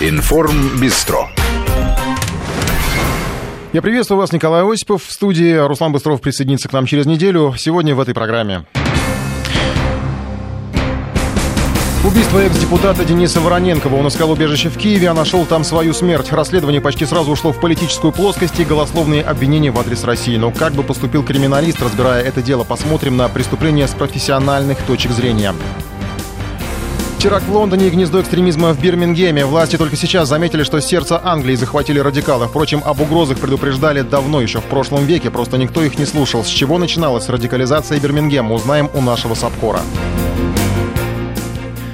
Информ Бистро. Я приветствую вас, Николай Осипов. В студии Руслан Быстров присоединится к нам через неделю. Сегодня в этой программе. Убийство экс-депутата Дениса Вороненкова. Он искал убежище в Киеве, а нашел там свою смерть. Расследование почти сразу ушло в политическую плоскость и голословные обвинения в адрес России. Но как бы поступил криминалист, разбирая это дело, посмотрим на преступление с профессиональных точек зрения. Теракт в Лондоне и гнездо экстремизма в Бирмингеме. Власти только сейчас заметили, что сердце Англии захватили радикалы. Впрочем, об угрозах предупреждали давно, еще в прошлом веке. Просто никто их не слушал. С чего начиналась радикализация Бирмингема, узнаем у нашего Сапкора.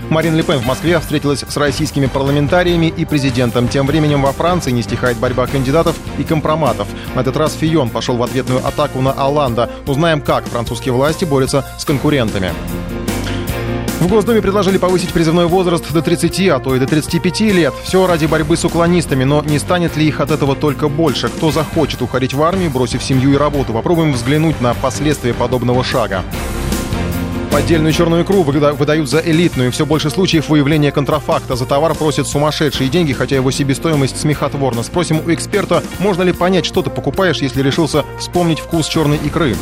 Марин Ле в Москве встретилась с российскими парламентариями и президентом. Тем временем во Франции не стихает борьба кандидатов и компроматов. На этот раз Фион пошел в ответную атаку на Алланда. Узнаем, как французские власти борются с конкурентами. В Госдуме предложили повысить призывной возраст до 30, а то и до 35 лет. Все ради борьбы с уклонистами, но не станет ли их от этого только больше? Кто захочет уходить в армию, бросив семью и работу? Попробуем взглянуть на последствия подобного шага. Поддельную черную икру выдают за элитную. Все больше случаев выявления контрафакта. За товар просят сумасшедшие деньги, хотя его себестоимость смехотворна. Спросим у эксперта, можно ли понять, что ты покупаешь, если решился вспомнить вкус черной икры.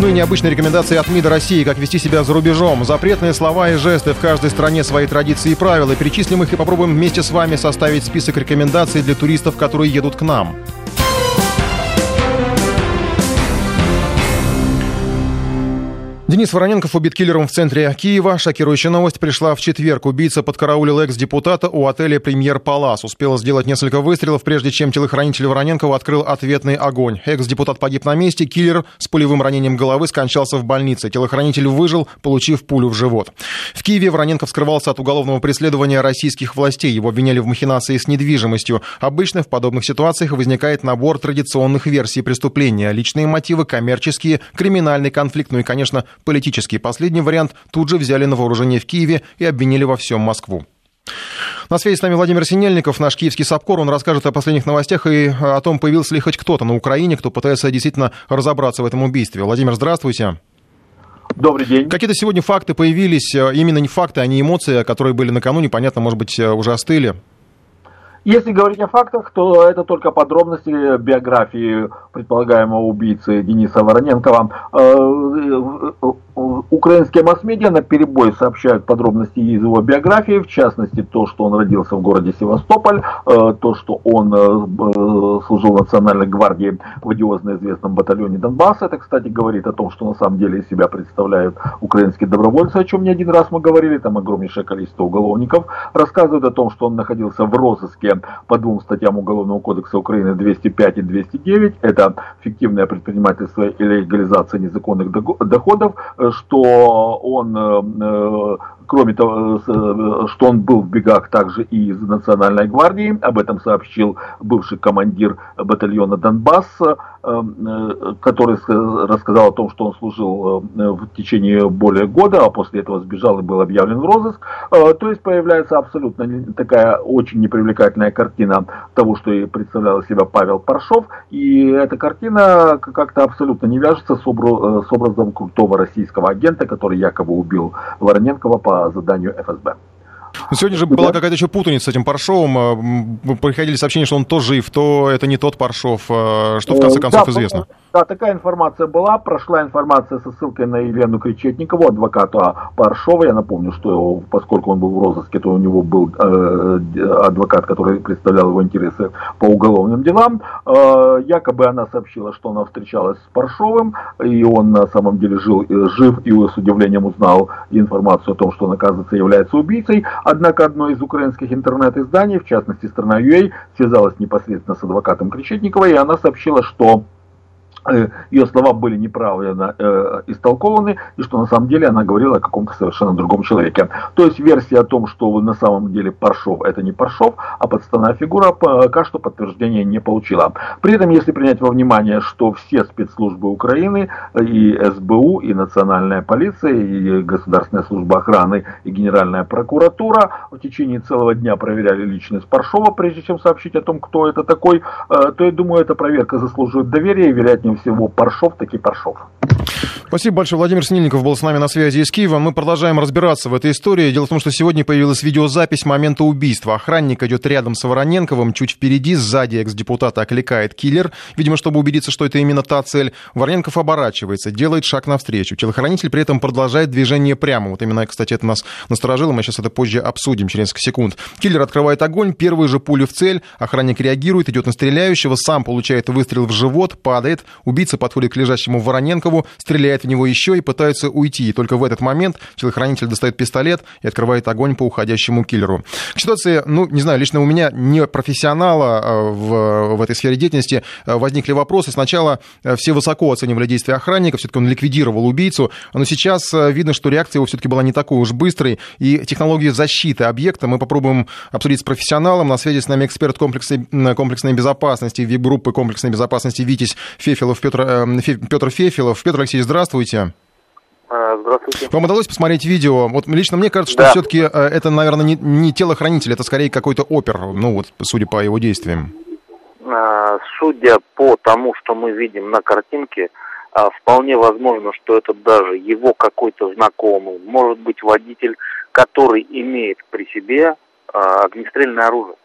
Ну и необычные рекомендации от МИДа России, как вести себя за рубежом. Запретные слова и жесты в каждой стране свои традиции и правила. Перечислим их и попробуем вместе с вами составить список рекомендаций для туристов, которые едут к нам. Денис Вороненков убит киллером в центре Киева. Шокирующая новость пришла в четверг. Убийца подкараулил экс-депутата у отеля «Премьер Палас». Успел сделать несколько выстрелов, прежде чем телохранитель Вороненкова открыл ответный огонь. Экс-депутат погиб на месте. Киллер с пулевым ранением головы скончался в больнице. Телохранитель выжил, получив пулю в живот. В Киеве Вороненков скрывался от уголовного преследования российских властей. Его обвиняли в махинации с недвижимостью. Обычно в подобных ситуациях возникает набор традиционных версий преступления. Личные мотивы, коммерческие, криминальный конфликт, ну и, конечно, политический. Последний вариант тут же взяли на вооружение в Киеве и обвинили во всем Москву. На связи с нами Владимир Синельников, наш киевский САПКОР. Он расскажет о последних новостях и о том, появился ли хоть кто-то на Украине, кто пытается действительно разобраться в этом убийстве. Владимир, здравствуйте. Добрый день. Какие-то сегодня факты появились, именно не факты, а не эмоции, которые были накануне, понятно, может быть, уже остыли. Если говорить о фактах, то это только подробности биографии предполагаемого убийцы Дениса Вороненкова. Э, украинские масс-медиа на перебой сообщают подробности из его биографии, в частности то, что он родился в городе Севастополь, э, то, что он э, служил в Национальной гвардии в одиозно известном батальоне Донбасса. Это, кстати, говорит о том, что на самом деле из себя представляют украинские добровольцы, о чем не один раз мы говорили, там огромнейшее количество уголовников. Рассказывают о том, что он находился в розыске по двум статьям Уголовного кодекса Украины 205 и 209. Это фиктивное предпринимательство и легализация незаконных доходов, что он э, э, Кроме того, э, что он был в бегах также и из Национальной гвардии, об этом сообщил бывший командир батальона Донбасс, э, э, который рассказал о том, что он служил в течение более года, а после этого сбежал и был объявлен в розыск. То есть появляется абсолютно такая очень непривлекательная картина того, что и представлял себя Павел Паршов. И эта картина как-то абсолютно не вяжется с образом крутого российского агента, который якобы убил Вороненкова по na zadaniu FSB. Но сегодня же была какая-то еще путаница с этим Паршовым. Приходили сообщения, что он то жив, то это не тот Паршов. Что в конце э, концов да, известно? Да, такая информация была. Прошла информация со ссылкой на Елену Кречетникову, адвоката Паршова. Я напомню, что поскольку он был в розыске, то у него был э, адвокат, который представлял его интересы по уголовным делам. Э, якобы она сообщила, что она встречалась с Паршовым, и он на самом деле жил, э, жив и с удивлением узнал информацию о том, что он, оказывается, является убийцей. Однако одно из украинских интернет-изданий, в частности «Страна.ua», связалась непосредственно с адвокатом Кречетниковой, и она сообщила, что ее слова были неправильно э, истолкованы, и что на самом деле она говорила о каком-то совершенно другом человеке. То есть версия о том, что на самом деле Паршов это не Паршов, а подставная фигура, пока что подтверждения не получила. При этом, если принять во внимание, что все спецслужбы Украины, и СБУ, и Национальная полиция, и Государственная служба охраны, и Генеральная прокуратура в течение целого дня проверяли личность Паршова, прежде чем сообщить о том, кто это такой, э, то я думаю, эта проверка заслуживает доверия и, вероятнее всего Паршов, таки Паршов. Спасибо большое. Владимир Снильников был с нами на связи из Киева. Мы продолжаем разбираться в этой истории. Дело в том, что сегодня появилась видеозапись момента убийства. Охранник идет рядом с Вороненковым, чуть впереди, сзади экс-депутата окликает киллер. Видимо, чтобы убедиться, что это именно та цель. Вороненков оборачивается, делает шаг навстречу. Телохранитель при этом продолжает движение прямо. Вот именно, кстати, это нас насторожило. Мы сейчас это позже обсудим через несколько секунд. Киллер открывает огонь, первые же пули в цель. Охранник реагирует, идет на стреляющего, сам получает выстрел в живот, падает. Убийца подходит к лежащему Вороненкову, стреляет в него еще и пытаются уйти. И только в этот момент телохранитель достает пистолет и открывает огонь по уходящему киллеру. К ситуации, ну, не знаю, лично у меня, не профессионала э, в, в этой сфере деятельности, э, возникли вопросы. Сначала э, все высоко оценивали действия охранника, все-таки он ликвидировал убийцу, но сейчас видно, что реакция его все-таки была не такой уж быстрой, и технологию защиты объекта мы попробуем обсудить с профессионалом. На связи с нами эксперт комплексной, комплексной безопасности, вип-группы комплексной безопасности «Витязь» Фефилов, Петр, Петр Фефилов. Петр Алексеевич, здравствуйте здравствуйте. А, здравствуйте. Вам удалось посмотреть видео? Вот лично мне кажется, что да. все-таки э, это, наверное, не, не телохранитель, это скорее какой-то опер, ну вот, судя по его действиям. А, судя по тому, что мы видим на картинке, а, вполне возможно, что это даже его какой-то знакомый, может быть водитель, который имеет при себе огнестрельное оружие.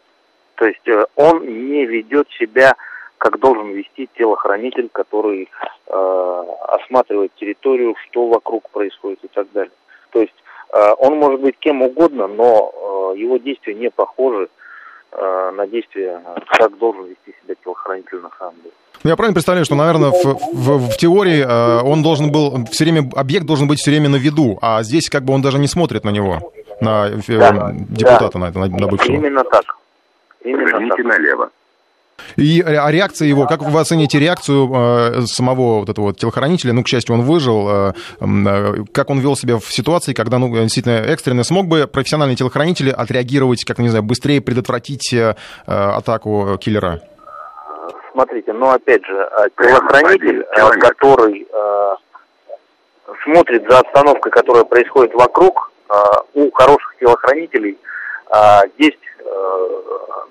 То есть э, он не ведет себя как должен вести телохранитель, который э, осматривает территорию, что вокруг происходит и так далее. То есть э, он может быть кем угодно, но э, его действия не похожи э, на действия, как должен вести себя телохранитель на самом деле. Ну, я правильно представляю, что, наверное, в, в, в теории э, он должен был все время, объект должен быть все время на виду, а здесь как бы он даже не смотрит на него, на э, да, депутата, да. на, на, на бывшего. Именно так. Именно Поверните так. налево. И а реакция его, как вы оцените реакцию э, самого вот этого вот телохранителя? Ну, к счастью, он выжил. Э, э, как он вел себя в ситуации, когда, ну, действительно экстренно смог бы профессиональный телохранитель отреагировать, как, не знаю, быстрее предотвратить э, атаку киллера? Смотрите, ну, опять же, э, телохранитель, э, который э, смотрит за обстановкой, которая происходит вокруг, э, у хороших телохранителей э, есть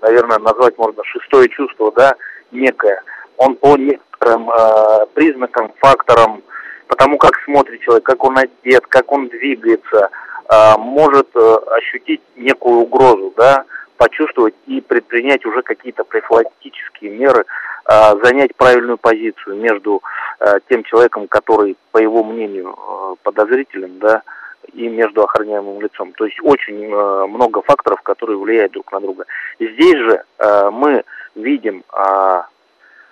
наверное, назвать можно шестое чувство, да, некое. Он по некоторым э, признакам, факторам, потому как смотрит человек, как он одет, как он двигается, э, может э, ощутить некую угрозу, да, почувствовать и предпринять уже какие-то профилактические меры, э, занять правильную позицию между э, тем человеком, который, по его мнению, э, подозрителен, да, и между охраняемым лицом. То есть очень э, много факторов, которые влияют друг на друга. Здесь же э, мы видим, э,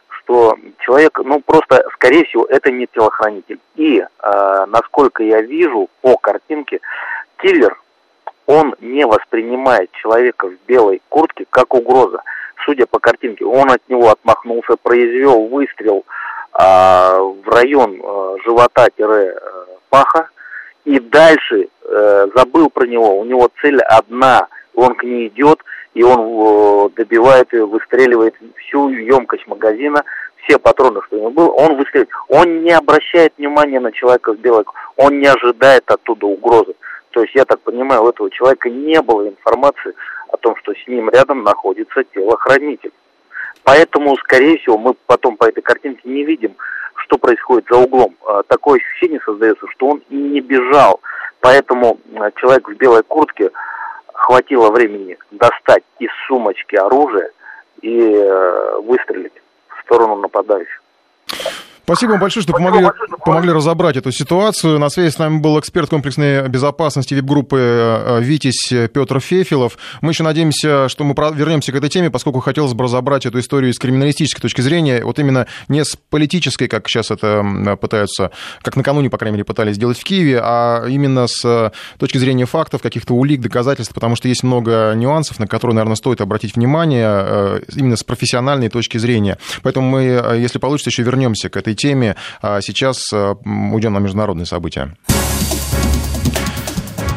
что человек, ну просто, скорее всего, это не телохранитель. И, э, насколько я вижу по картинке, киллер, он не воспринимает человека в белой куртке как угроза. Судя по картинке, он от него отмахнулся, произвел выстрел э, в район э, живота-паха, и дальше э, забыл про него. У него цель одна, он к ней идет, и он э, добивает ее, выстреливает всю емкость магазина, все патроны, что у него было, он выстреливает. Он не обращает внимания на человека в белой, он не ожидает оттуда угрозы. То есть, я так понимаю, у этого человека не было информации о том, что с ним рядом находится телохранитель. Поэтому, скорее всего, мы потом по этой картинке не видим что происходит за углом. А, такое ощущение создается, что он и не бежал. Поэтому а, человек в белой куртке хватило времени достать из сумочки оружие и э, выстрелить в сторону нападающих. Спасибо вам большое, что помогли, помогли разобрать эту ситуацию. На связи с нами был эксперт комплексной безопасности вип-группы э, «Витязь» Петр Фефилов. Мы еще надеемся, что мы вернемся к этой теме, поскольку хотелось бы разобрать эту историю с криминалистической точки зрения, вот именно не с политической, как сейчас это пытаются, как накануне, по крайней мере, пытались сделать в Киеве, а именно с э, точки зрения фактов, каких-то улик, доказательств, потому что есть много нюансов, на которые, наверное, стоит обратить внимание э, именно с профессиональной точки зрения. Поэтому мы, если получится, еще вернемся к этой этой теме. А сейчас э, уйдем на международные события.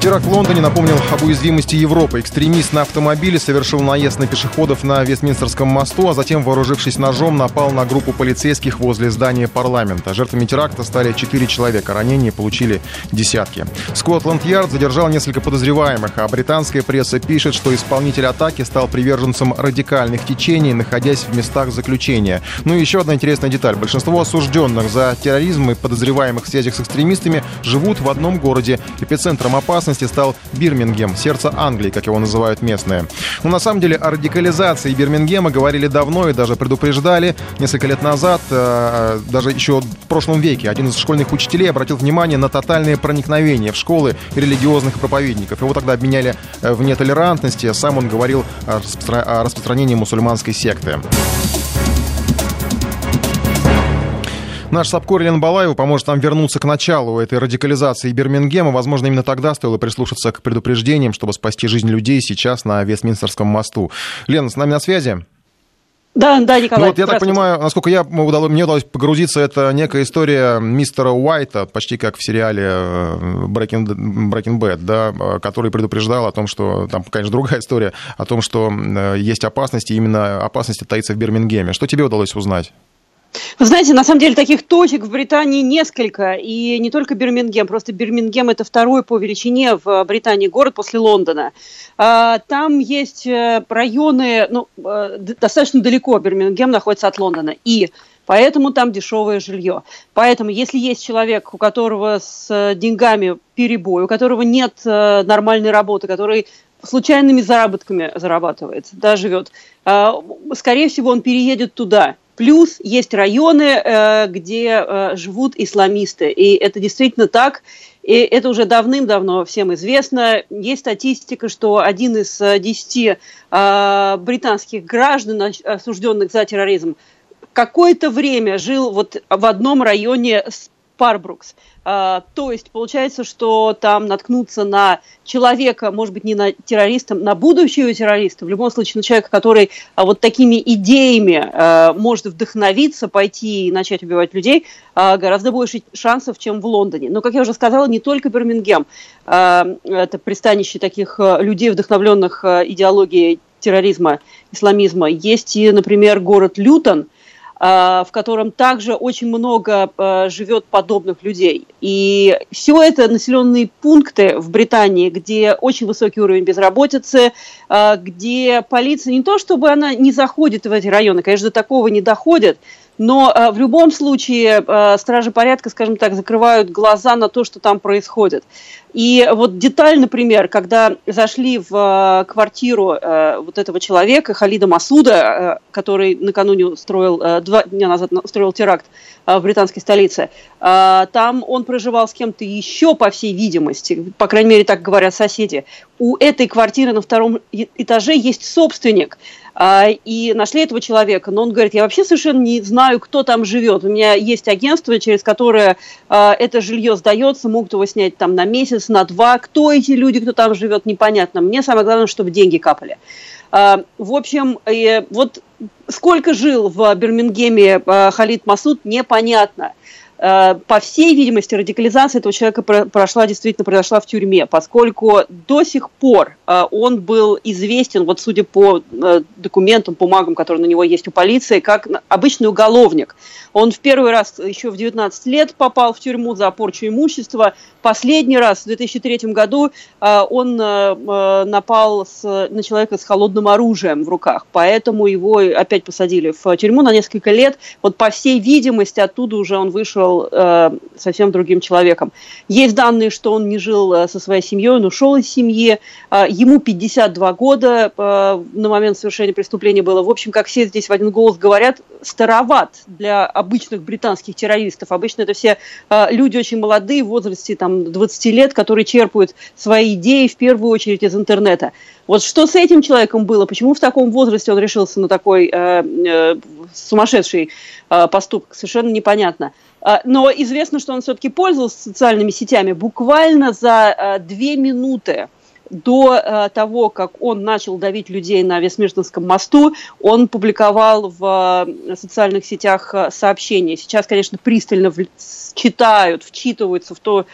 Теракт в Лондоне напомнил об уязвимости Европы. Экстремист на автомобиле совершил наезд на пешеходов на Вестминстерском мосту, а затем, вооружившись ножом, напал на группу полицейских возле здания парламента. Жертвами теракта стали четыре человека. Ранения получили десятки. Скотланд-Ярд задержал несколько подозреваемых, а британская пресса пишет, что исполнитель атаки стал приверженцем радикальных течений, находясь в местах заключения. Ну и еще одна интересная деталь. Большинство осужденных за терроризм и подозреваемых в связях с экстремистами живут в одном городе. Эпицентром опасности частности, стал Бирмингем, сердце Англии, как его называют местные. Но на самом деле о радикализации Бирмингема говорили давно и даже предупреждали. Несколько лет назад, э, даже еще в прошлом веке, один из школьных учителей обратил внимание на тотальные проникновения в школы религиозных проповедников. Его тогда обменяли э, в нетолерантности. Сам он говорил о распространении мусульманской секты. Наш Сапкор Елена Балаева поможет нам вернуться к началу этой радикализации Бирмингема. Возможно, именно тогда стоило прислушаться к предупреждениям, чтобы спасти жизнь людей сейчас на Вестминстерском мосту. Лена, с нами на связи? Да, да, Николай. Ну, вот я так понимаю, насколько я, удалось, мне удалось погрузиться, это некая история мистера Уайта, почти как в сериале э, Breaking, Breaking Bad, да, который предупреждал о том, что, там, конечно, другая история, о том, что э, есть опасности, именно опасности таится в Бирмингеме. Что тебе удалось узнать? Вы знаете, на самом деле таких точек в Британии несколько, и не только Бирмингем, просто Бирмингем это второй по величине в Британии город после Лондона. А, там есть э, районы, ну, э, достаточно далеко Бирмингем находится от Лондона, и Поэтому там дешевое жилье. Поэтому, если есть человек, у которого с деньгами перебой, у которого нет э, нормальной работы, который случайными заработками зарабатывает, да, живет, скорее всего, он переедет туда. Плюс есть районы, э, где э, живут исламисты, и это действительно так. И это уже давным-давно всем известно. Есть статистика, что один из э, десяти британских граждан, осужденных за терроризм, какое-то время жил вот в одном районе Парбрукс. А, то есть получается, что там наткнуться на человека, может быть, не на террориста, на будущего террориста, в любом случае на человека, который а, вот такими идеями а, может вдохновиться, пойти и начать убивать людей, гораздо больше шансов, чем в Лондоне. Но, как я уже сказала, не только Бирмингем. Это пристанище таких людей, вдохновленных идеологией терроризма, исламизма. Есть и, например, город Лютон – в котором также очень много а, живет подобных людей. И все это населенные пункты в Британии, где очень высокий уровень безработицы, а, где полиция не то чтобы она не заходит в эти районы, конечно, до такого не доходит, но э, в любом случае э, стражи порядка, скажем так, закрывают глаза на то, что там происходит. И вот деталь, например, когда зашли в э, квартиру э, вот этого человека, Халида Масуда, э, который накануне устроил, два дня назад устроил теракт в британской столице, там он проживал с кем-то еще, по всей видимости, по крайней мере, так говорят соседи. У этой квартиры на втором этаже есть собственник – и нашли этого человека. Но он говорит, я вообще совершенно не знаю, кто там живет. У меня есть агентство, через которое это жилье сдается, могут его снять там на месяц, на два. Кто эти люди, кто там живет, непонятно. Мне самое главное, чтобы деньги капали. А, в общем, вот сколько жил в Бирмингеме Халид Масуд, непонятно. Э, по всей видимости, радикализация этого человека прошла, действительно произошла в тюрьме, поскольку до сих пор э, он был известен, вот судя по э, документам, бумагам, которые на него есть у полиции, как обычный уголовник. Он в первый раз еще в 19 лет попал в тюрьму за порчу имущества. Последний раз в 2003 году он напал на человека с холодным оружием в руках, поэтому его опять посадили в тюрьму на несколько лет. Вот по всей видимости, оттуда уже он вышел вышел э, совсем другим человеком. Есть данные, что он не жил э, со своей семьей, он ушел из семьи. Э, ему 52 года э, на момент совершения преступления было. В общем, как все здесь в один голос говорят, староват для обычных британских террористов. Обычно это все э, люди очень молодые, в возрасте там, 20 лет, которые черпают свои идеи в первую очередь из интернета. Вот что с этим человеком было? Почему в таком возрасте он решился на такой э, э, сумасшедший э, поступок? Совершенно непонятно. А, но известно, что он все-таки пользовался социальными сетями. Буквально за а, две минуты до э, того, как он начал давить людей на Вестминстерском мосту, он публиковал в э, социальных сетях э, сообщения. Сейчас, конечно, пристально читают, вчитываются в то,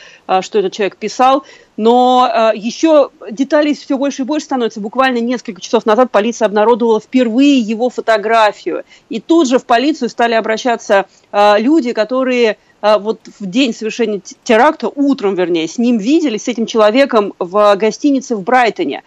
что этот человек писал, но еще деталей все больше и больше становится. Буквально несколько часов назад полиция обнародовала впервые его фотографию. И тут же в полицию стали обращаться люди, которые вот в день совершения теракта, утром, вернее, с ним виделись, с этим человеком в гостинице в Брайтоне.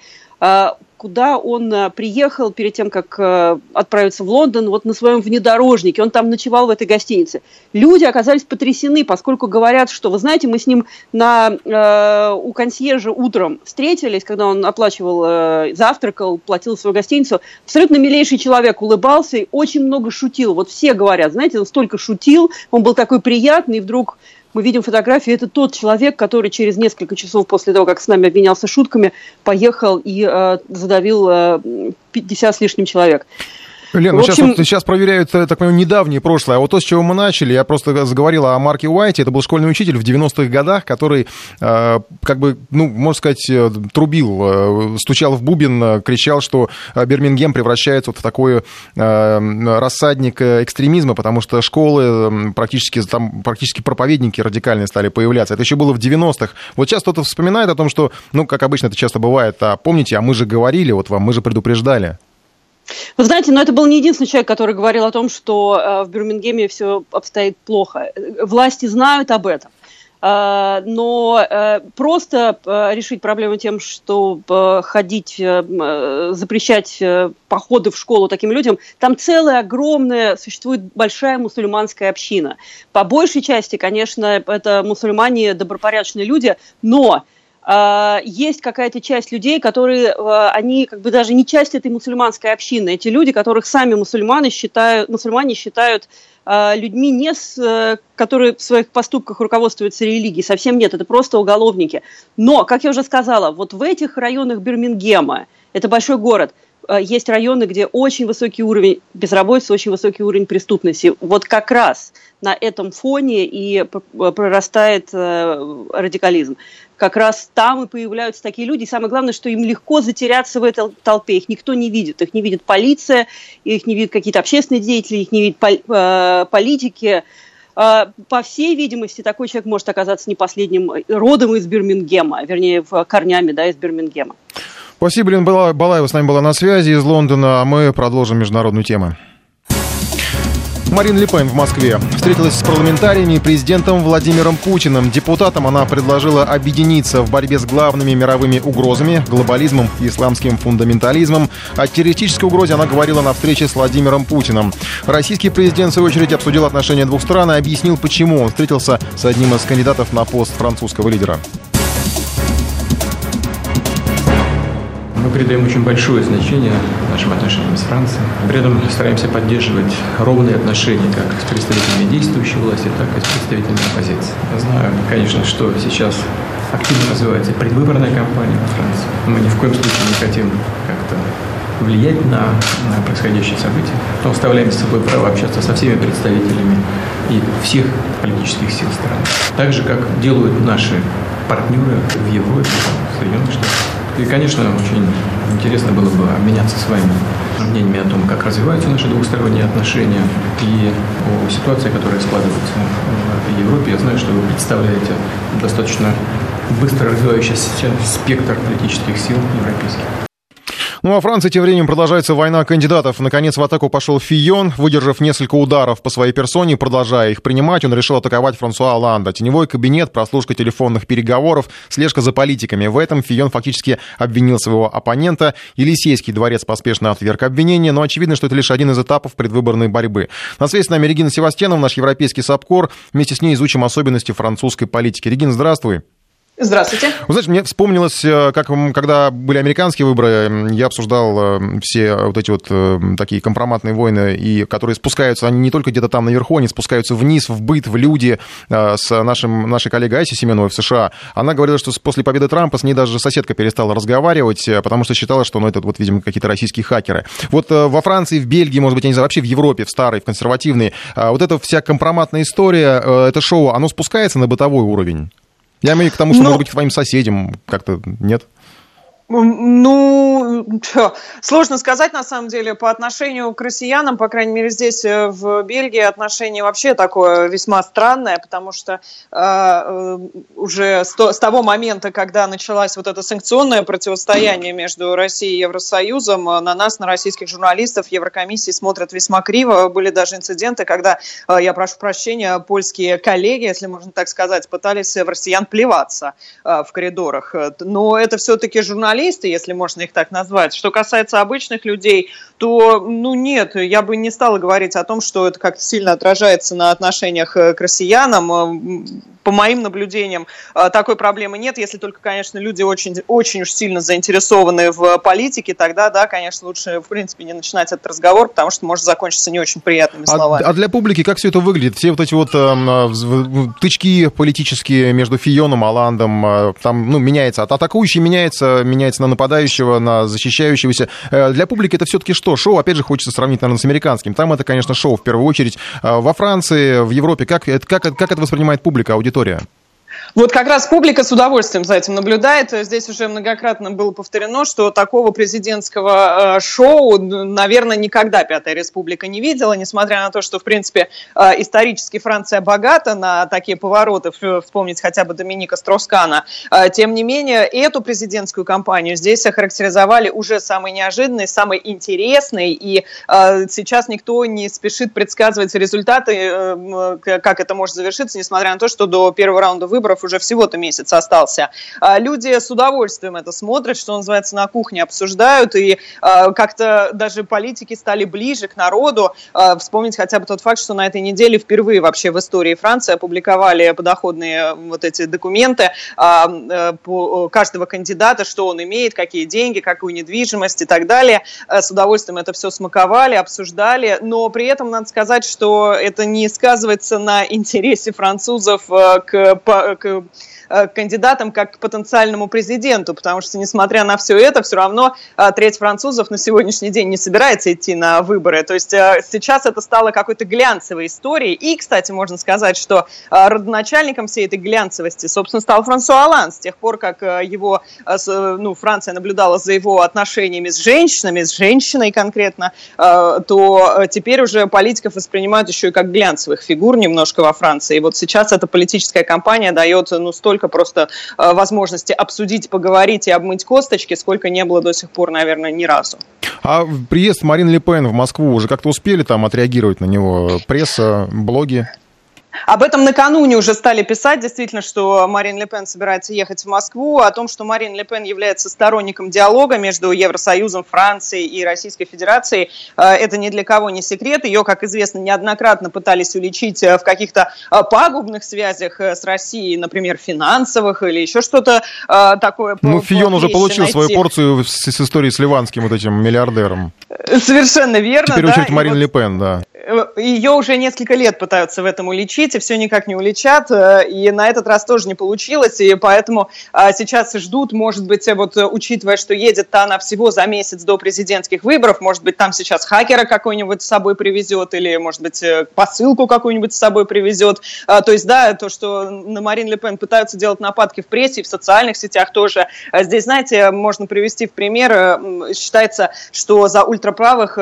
Куда он э, приехал перед тем, как э, отправиться в Лондон, вот на своем внедорожнике. Он там ночевал в этой гостинице. Люди оказались потрясены, поскольку говорят, что, вы знаете, мы с ним на, э, у консьержа утром встретились, когда он оплачивал, э, завтракал, платил свою гостиницу. Абсолютно милейший человек, улыбался и очень много шутил. Вот все говорят, знаете, он столько шутил, он был такой приятный, и вдруг мы видим фотографии, это тот человек, который через несколько часов после того, как с нами обменялся шутками, поехал и э, задавил э, 50 с лишним человек. Лен, ну общем... сейчас, сейчас проверяют, э, так понимаю, недавнее прошлое. А вот то, с чего мы начали, я просто заговорил о Марке Уайте. Это был школьный учитель в 90-х годах, который, э, как бы, ну, можно сказать, э, трубил, э, стучал в бубен, э, кричал, что Бирмингем превращается вот в такой э, рассадник экстремизма, потому что школы практически, там практически проповедники радикальные стали появляться. Это еще было в 90-х. Вот сейчас кто-то вспоминает о том, что, ну, как обычно это часто бывает, а помните, а мы же говорили, вот вам, мы же предупреждали. Вы знаете, но это был не единственный человек, который говорил о том, что э, в Бирмингеме все обстоит плохо. Власти знают об этом. Э, но э, просто решить проблему тем, что ходить, запрещать походы в школу таким людям, там целая огромная, существует большая мусульманская община. По большей части, конечно, это мусульмане добропорядочные люди, но а, есть какая-то часть людей, которые, а, они как бы даже не часть этой мусульманской общины. Эти люди, которых сами мусульмане считают, мусульмане считают а, людьми, не с, которые в своих поступках руководствуются религией. Совсем нет, это просто уголовники. Но, как я уже сказала, вот в этих районах Бирмингема, это большой город, есть районы, где очень высокий уровень безработицы, очень высокий уровень преступности. Вот как раз на этом фоне и прорастает радикализм как раз там и появляются такие люди. И самое главное, что им легко затеряться в этой толпе. Их никто не видит. Их не видит полиция, их не видят какие-то общественные деятели, их не видят э, политики. Э, по всей видимости, такой человек может оказаться не последним родом из Бирмингема, вернее, корнями да, из Бирмингема. Спасибо, Лен Балаева с нами была на связи из Лондона. А мы продолжим международную тему. Марин Ле Пен в Москве встретилась с парламентариями и президентом Владимиром Путиным. Депутатам она предложила объединиться в борьбе с главными мировыми угрозами – глобализмом исламским фундаментализмом. О террористической угрозе она говорила на встрече с Владимиром Путиным. Российский президент, в свою очередь, обсудил отношения двух стран и объяснил, почему он встретился с одним из кандидатов на пост французского лидера. Мы придаем очень большое значение нашим отношениям с Францией. При этом стараемся поддерживать ровные отношения как с представителями действующей власти, так и с представителями оппозиции. Я знаю, конечно, что сейчас активно развивается предвыборная кампания во Франции. Мы ни в коем случае не хотим как-то влиять на, на происходящие события, но оставляем с собой право общаться со всеми представителями и всех политических сил страны. Так же, как делают наши партнеры в Европе, в Соединенных Штатах. И, конечно, очень интересно было бы обменяться с вами мнениями о том, как развиваются наши двухсторонние отношения и о ситуации, которая складывается в Европе. Я знаю, что вы представляете достаточно быстро развивающийся спектр политических сил европейских. Ну а Франции тем временем продолжается война кандидатов. Наконец в атаку пошел Фион, выдержав несколько ударов по своей персоне, продолжая их принимать, он решил атаковать Франсуа Оланда. Теневой кабинет, прослушка телефонных переговоров, слежка за политиками. В этом Фион фактически обвинил своего оппонента. Елисейский дворец поспешно отверг обвинение, но очевидно, что это лишь один из этапов предвыборной борьбы. На связи с нами Регина Севастьянова, наш европейский САПКОР. Вместе с ней изучим особенности французской политики. Регина, здравствуй. Здравствуйте. Вы знаете, мне вспомнилось, э, как когда были американские выборы, я обсуждал э, все вот эти вот э, такие компроматные войны, и которые спускаются, они не только где-то там наверху, они спускаются вниз, в быт, в люди, с нашим, нашей коллегой Айси Семеновой в США. Она говорила, что после победы Трампа с ней даже соседка перестала разговаривать, потому что считала, что, ну, это вот, видимо, какие-то российские хакеры. Вот во Франции, в Бельгии, может быть, я не знаю, вообще в Европе, в старой, в консервативной, вот эта вся компроматная история, это шоу, оно спускается на бытовой уровень? Я имею к тому, что, Но... может быть, к твоим соседям как-то нет? Ну, сложно сказать, на самом деле, по отношению к россиянам, по крайней мере, здесь, э, в Бельгии, отношение вообще такое весьма странное, потому что э, э уже с, то, с того момента, когда началось вот это санкционное противостояние между Россией и Евросоюзом, э, на нас, на российских журналистов, Еврокомиссии смотрят весьма криво. Были даже инциденты, когда, я прошу прощения, польские коллеги, если можно так сказать, пытались в россиян плеваться в коридорах. Но это все-таки журналисты, если можно их так назвать. Что касается обычных людей, то, ну, нет, я бы не стала говорить о том, что это как-то сильно отражается на отношениях э, к россиянам. Э, по моим наблюдениям, э, такой проблемы нет, если только, конечно, люди очень, очень уж сильно заинтересованы в политике, тогда, да, конечно, лучше, в принципе, не начинать этот разговор, потому что может закончиться не очень приятными а словами. А, а для публики как все это выглядит? Все вот эти вот э, тычки политические между Фионом, Аландом, э, там, ну, меняется, от атакующий меняется, меняется на нападающего, на защищающегося. Э, для публики это все-таки что? Шоу, опять же, хочется сравнить, наверное, с американским. Там это, конечно, шоу в первую очередь. Э, во Франции, в Европе, как, как, как это воспринимает публика, аудитория? Вот как раз публика с удовольствием за этим наблюдает. Здесь уже многократно было повторено, что такого президентского э, шоу, наверное, никогда Пятая Республика не видела, несмотря на то, что, в принципе, э, исторически Франция богата на такие повороты, вспомнить хотя бы Доминика Строскана. Э, тем не менее, эту президентскую кампанию здесь охарактеризовали уже самой неожиданной, самой интересной, и сейчас никто не спешит предсказывать результаты, как это может завершиться, несмотря на то, что до первого раунда выборов уже всего-то месяц остался. А, люди с удовольствием это смотрят, что называется, на кухне обсуждают, и а, как-то даже политики стали ближе к народу. А, вспомнить хотя бы тот факт, что на этой неделе впервые вообще в истории Франции опубликовали подоходные вот эти документы по каждого кандидата, что он имеет, какие деньги, какую недвижимость и так далее. С удовольствием это все смаковали, обсуждали, но при этом надо сказать, что это не сказывается на интересе французов к, к YouTube. Э, кандидатом как к потенциальному президенту, потому что, несмотря на все это, все равно э, треть французов на сегодняшний день не собирается идти на выборы. То есть э, сейчас это стало какой-то глянцевой историей. И, кстати, можно сказать, что родоначальником всей этой глянцевости, собственно, стал Франсуа Оланд. С тех пор, как его, ну, Франция наблюдала за его отношениями с женщинами, с женщиной конкретно, то теперь уже политиков воспринимают еще и как глянцевых фигур немножко во Франции. И вот сейчас эта политическая кампания дает, ну, столько столько просто э, возможности обсудить, поговорить и обмыть косточки, сколько не было до сих пор, наверное, ни разу. А приезд Марины Ле Пен в Москву уже как-то успели там отреагировать на него? Пресса, блоги? Об этом накануне уже стали писать, действительно, что Марин Ле Пен собирается ехать в Москву, о том, что Марин Ле Пен является сторонником диалога между Евросоюзом, Францией и Российской Федерацией. Э, это ни для кого не секрет. Ее, как известно, неоднократно пытались уличить э, в каких-то э, пагубных связях с Россией, например, финансовых или еще что-то такое. Ну, Фион уже получил найти. свою порцию с, с историей с ливанским вот этим миллиардером. Совершенно верно. Теперь да? очередь Марин вот... Ле Пен, да ее уже несколько лет пытаются в этом уличить, и все никак не уличат, э, и на этот раз тоже не получилось, и поэтому а, сейчас ждут, может быть, вот учитывая, что едет-то она всего за месяц до президентских выборов, может быть, там сейчас хакера какой-нибудь с собой привезет, или, может быть, э, посылку какую-нибудь с собой привезет. А, то есть, да, то, что на Марин Ле Пен пытаются делать нападки в прессе, в социальных сетях тоже. А здесь, знаете, можно привести в пример, э, считается, что за ультраправых,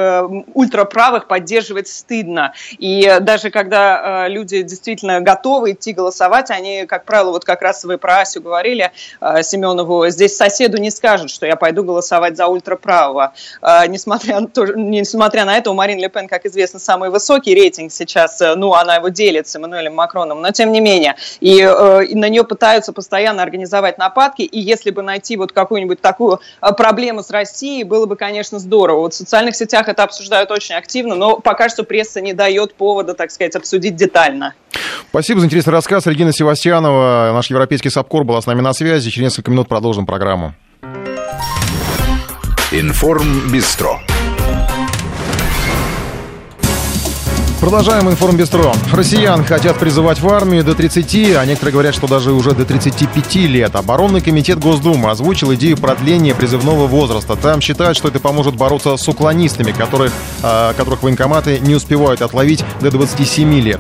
ультраправых поддерживать стыд стыдно. И даже когда э, люди действительно готовы идти голосовать, они, как правило, вот как раз вы про Асю говорили, э, Семенову, здесь соседу не скажут, что я пойду голосовать за ультраправого. Э, несмотря, на то, несмотря на это, у Марин Ле Пен, как известно, самый высокий рейтинг сейчас, э, ну, она его делит с Эммануэлем Макроном, но тем не менее. И, э, и на нее пытаются постоянно организовать нападки, и если бы найти вот какую-нибудь такую э, проблему с Россией, было бы, конечно, здорово. Вот в социальных сетях это обсуждают очень активно, но пока что пресса пресса не дает повода, так сказать, обсудить детально. Спасибо за интересный рассказ. Регина Севастьянова, наш европейский САПКОР, была с нами на связи. Через несколько минут продолжим программу. Информ Продолжаем информбестро. Россиян хотят призывать в армию до 30, а некоторые говорят, что даже уже до 35 лет. Оборонный комитет Госдумы озвучил идею продления призывного возраста. Там считают, что это поможет бороться с уклонистами, которых, э, которых военкоматы не успевают отловить до 27 лет.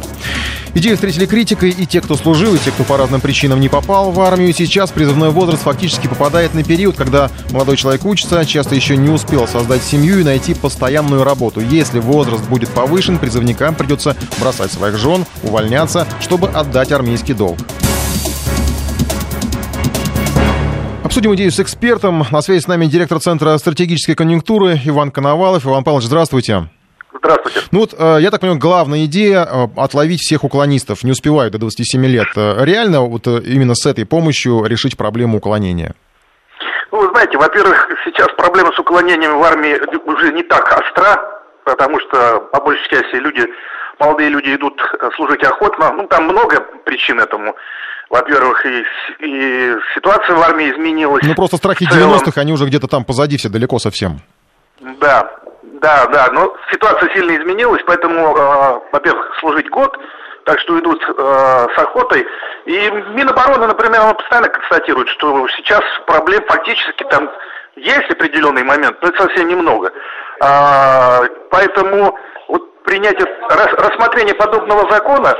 Идею встретили критикой и те, кто служил, и те, кто по разным причинам не попал в армию. Сейчас призывной возраст фактически попадает на период, когда молодой человек учится, часто еще не успел создать семью и найти постоянную работу. Если возраст будет повышен, призывникам придется бросать своих жен, увольняться, чтобы отдать армейский долг. Обсудим идею с экспертом. На связи с нами директор Центра стратегической конъюнктуры Иван Коновалов. Иван Павлович, здравствуйте. Здравствуйте. Ну вот, э, я так понимаю, главная идея э, отловить всех уклонистов, не успевают до 27 лет. Э, реально вот именно с этой помощью решить проблему уклонения? Ну, вы знаете, во-первых, сейчас проблема с уклонением в армии уже не так остра, потому что по большей части люди, молодые люди идут служить охотно. Ну, там много причин этому. Во-первых, и, и ситуация в армии изменилась. Ну, просто страхи 90-х, они уже где-то там позади все далеко совсем. Да, да, да, но ситуация сильно изменилась, поэтому, э, во-первых, служить год, так что идут э, с охотой. И Минобороны, например, он постоянно констатирует, что сейчас проблем фактически там есть определенный момент, но это совсем немного. А, поэтому вот принятие, рас, рассмотрение подобного закона,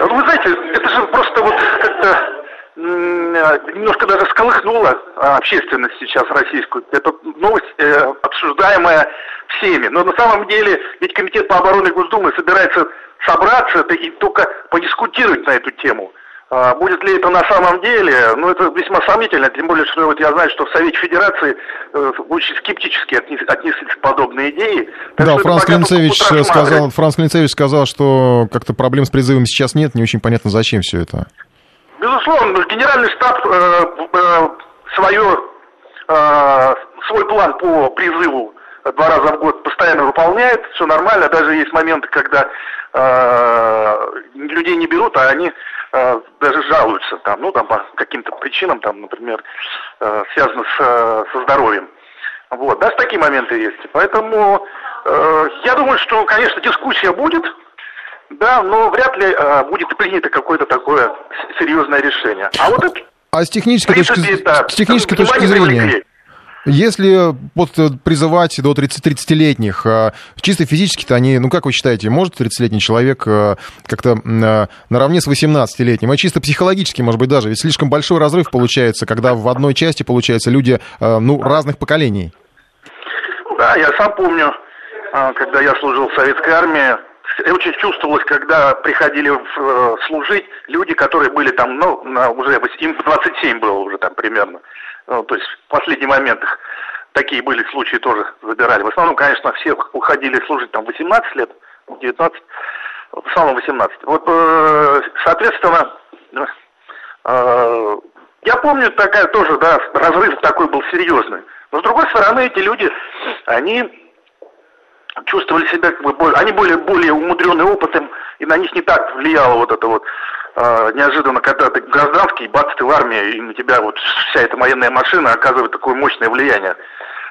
вы знаете, это же просто вот как-то немножко даже сколыхнула общественность сейчас российскую. Это новость, э, обсуждаемая всеми. Но на самом деле ведь Комитет по обороне Госдумы собирается собраться и только подискутировать на эту тему. А, будет ли это на самом деле? Ну, это весьма сомнительно, тем более, что вот я знаю, что в Совете Федерации э, очень скептически отнес, отнеслись к подобной идее. Так да, Франц Клинцевич, сказал, Франц Клинцевич сказал, что как-то проблем с призывом сейчас нет, не очень понятно, зачем все это. Безусловно, генеральный штаб э, э, свое, э, свой план по призыву два раза в год постоянно выполняет, все нормально, даже есть моменты, когда э, людей не берут, а они даже жалуются там, ну там по каким-то причинам, там, например, э, связано с, со здоровьем. Вот, даже такие моменты есть. Поэтому э, я думаю, что, конечно, дискуссия будет, да, но вряд ли э, будет принято какое-то такое серьезное решение. А вот это... А с технической принципе, точки, это, с технической точки зрения, если вот э, призывать до 30-30-летних, э, чисто физически-то они, ну как вы считаете, может 30-летний человек э, как-то наравне с 18-летним? А чисто психологически, может быть, даже, ведь слишком большой разрыв получается, когда в одной части, получается, люди ну, разных поколений. Да, я сам помню, когда я служил в советской армии, очень чувствовалось, когда приходили э, служить люди, которые были там, ну, уже, им 27 было уже там примерно. Ну, то есть в последний момент их такие были случаи тоже забирали. В основном, конечно, все уходили служить там 18 лет, 19, в основном 18. Вот, э, соответственно, э, я помню такая тоже, да, разрыв такой был серьезный. Но с другой стороны, эти люди, они чувствовали себя как бы более, они были более умудренные опытом, и на них не так влияло вот это вот э, неожиданно, когда ты гражданский, бац, ты в армии, и на тебя вот вся эта военная машина оказывает такое мощное влияние.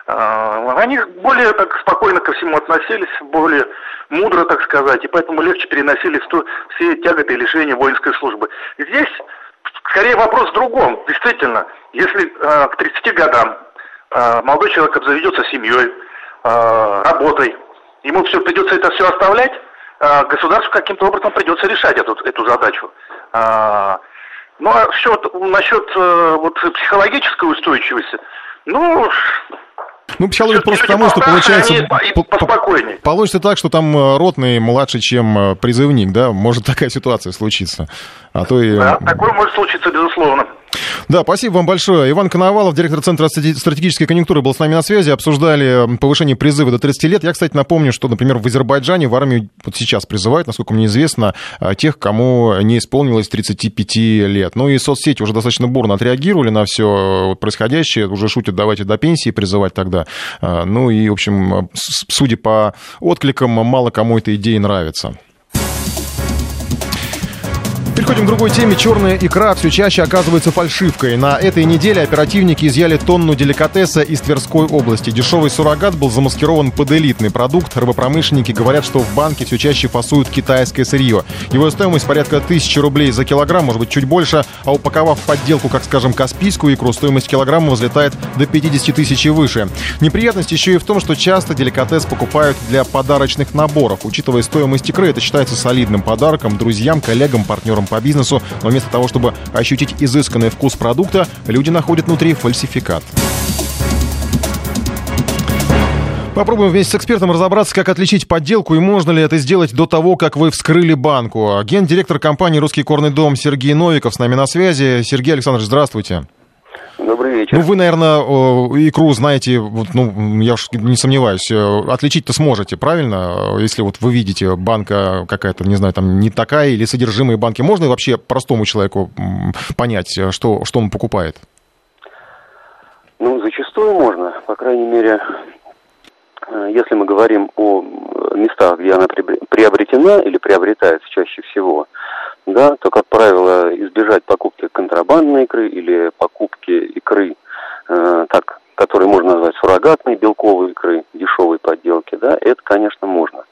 Э, они более так спокойно ко всему относились, более мудро, так сказать, и поэтому легче переносили все тяготы и лишения воинской службы. Здесь скорее вопрос в другом. Действительно, если э, к 30 годам молодой человек обзаведется семьей, работой, ему все придется это все оставлять, а государству каким-то образом придется решать эту, эту задачу. А, ну а счет, насчет э, вот, психологической устойчивости, ну, ну, психология просто потому, что получается... Получится так, что там э, ротный младше, чем э, призывник, да? Может такая ситуация случиться. А то и... Да, такое может случиться, безусловно. Да, спасибо вам большое. Иван Коновалов, директор Центра стратегической конъюнктуры, был с нами на связи. Обсуждали повышение призыва до 30 лет. Я, кстати, напомню, что, например, в Азербайджане в армию вот сейчас призывают, насколько мне известно, а, тех, кому не исполнилось 35 лет. Ну и соцсети уже достаточно бурно отреагировали на все происходящее. Уже шутят, давайте до пенсии призывать тогда. А, ну и, в общем, судя по откликам, мало кому эта идея нравится. Переходим к другой теме. Черная икра все чаще оказывается фальшивкой. На этой неделе оперативники изъяли тонну деликатеса из Тверской области. Дешевый суррогат был замаскирован под элитный продукт. Рыбопромышленники говорят, что в банке все чаще фасуют китайское сырье. Его стоимость порядка тысячи рублей за килограмм, может быть, чуть больше. А упаковав подделку, как, скажем, каспийскую икру, стоимость килограмма взлетает до 50 тысяч и выше. Неприятность еще и в том, что часто деликатес покупают для подарочных наборов. Учитывая стоимость икры, это считается солидным подарком друзьям, коллегам, партнерам по бизнесу, но вместо того, чтобы ощутить изысканный вкус продукта, люди находят внутри фальсификат. Попробуем вместе с экспертом разобраться, как отличить подделку и можно ли это сделать до того, как вы вскрыли банку. Гендиректор компании «Русский корный дом» Сергей Новиков с нами на связи. Сергей Александрович, здравствуйте. Добрый вечер. Ну, вы, наверное, икру знаете, ну, я уж не сомневаюсь, э, отличить-то сможете, правильно? Если вот вы видите, банка какая-то, не знаю, там не такая, или содержимое банки, можно вообще простому человеку понять, э, что, что он покупает? Ну, зачастую можно, по крайней мере, э, если мы говорим о местах, где она приобретена или приобретается чаще всего, да, то, как правило, избежать покупки контрабандной икры или покупки икры, э, так, которые можно назвать суррогатной белковой икры, дешевой подделки, да, это, конечно, можно.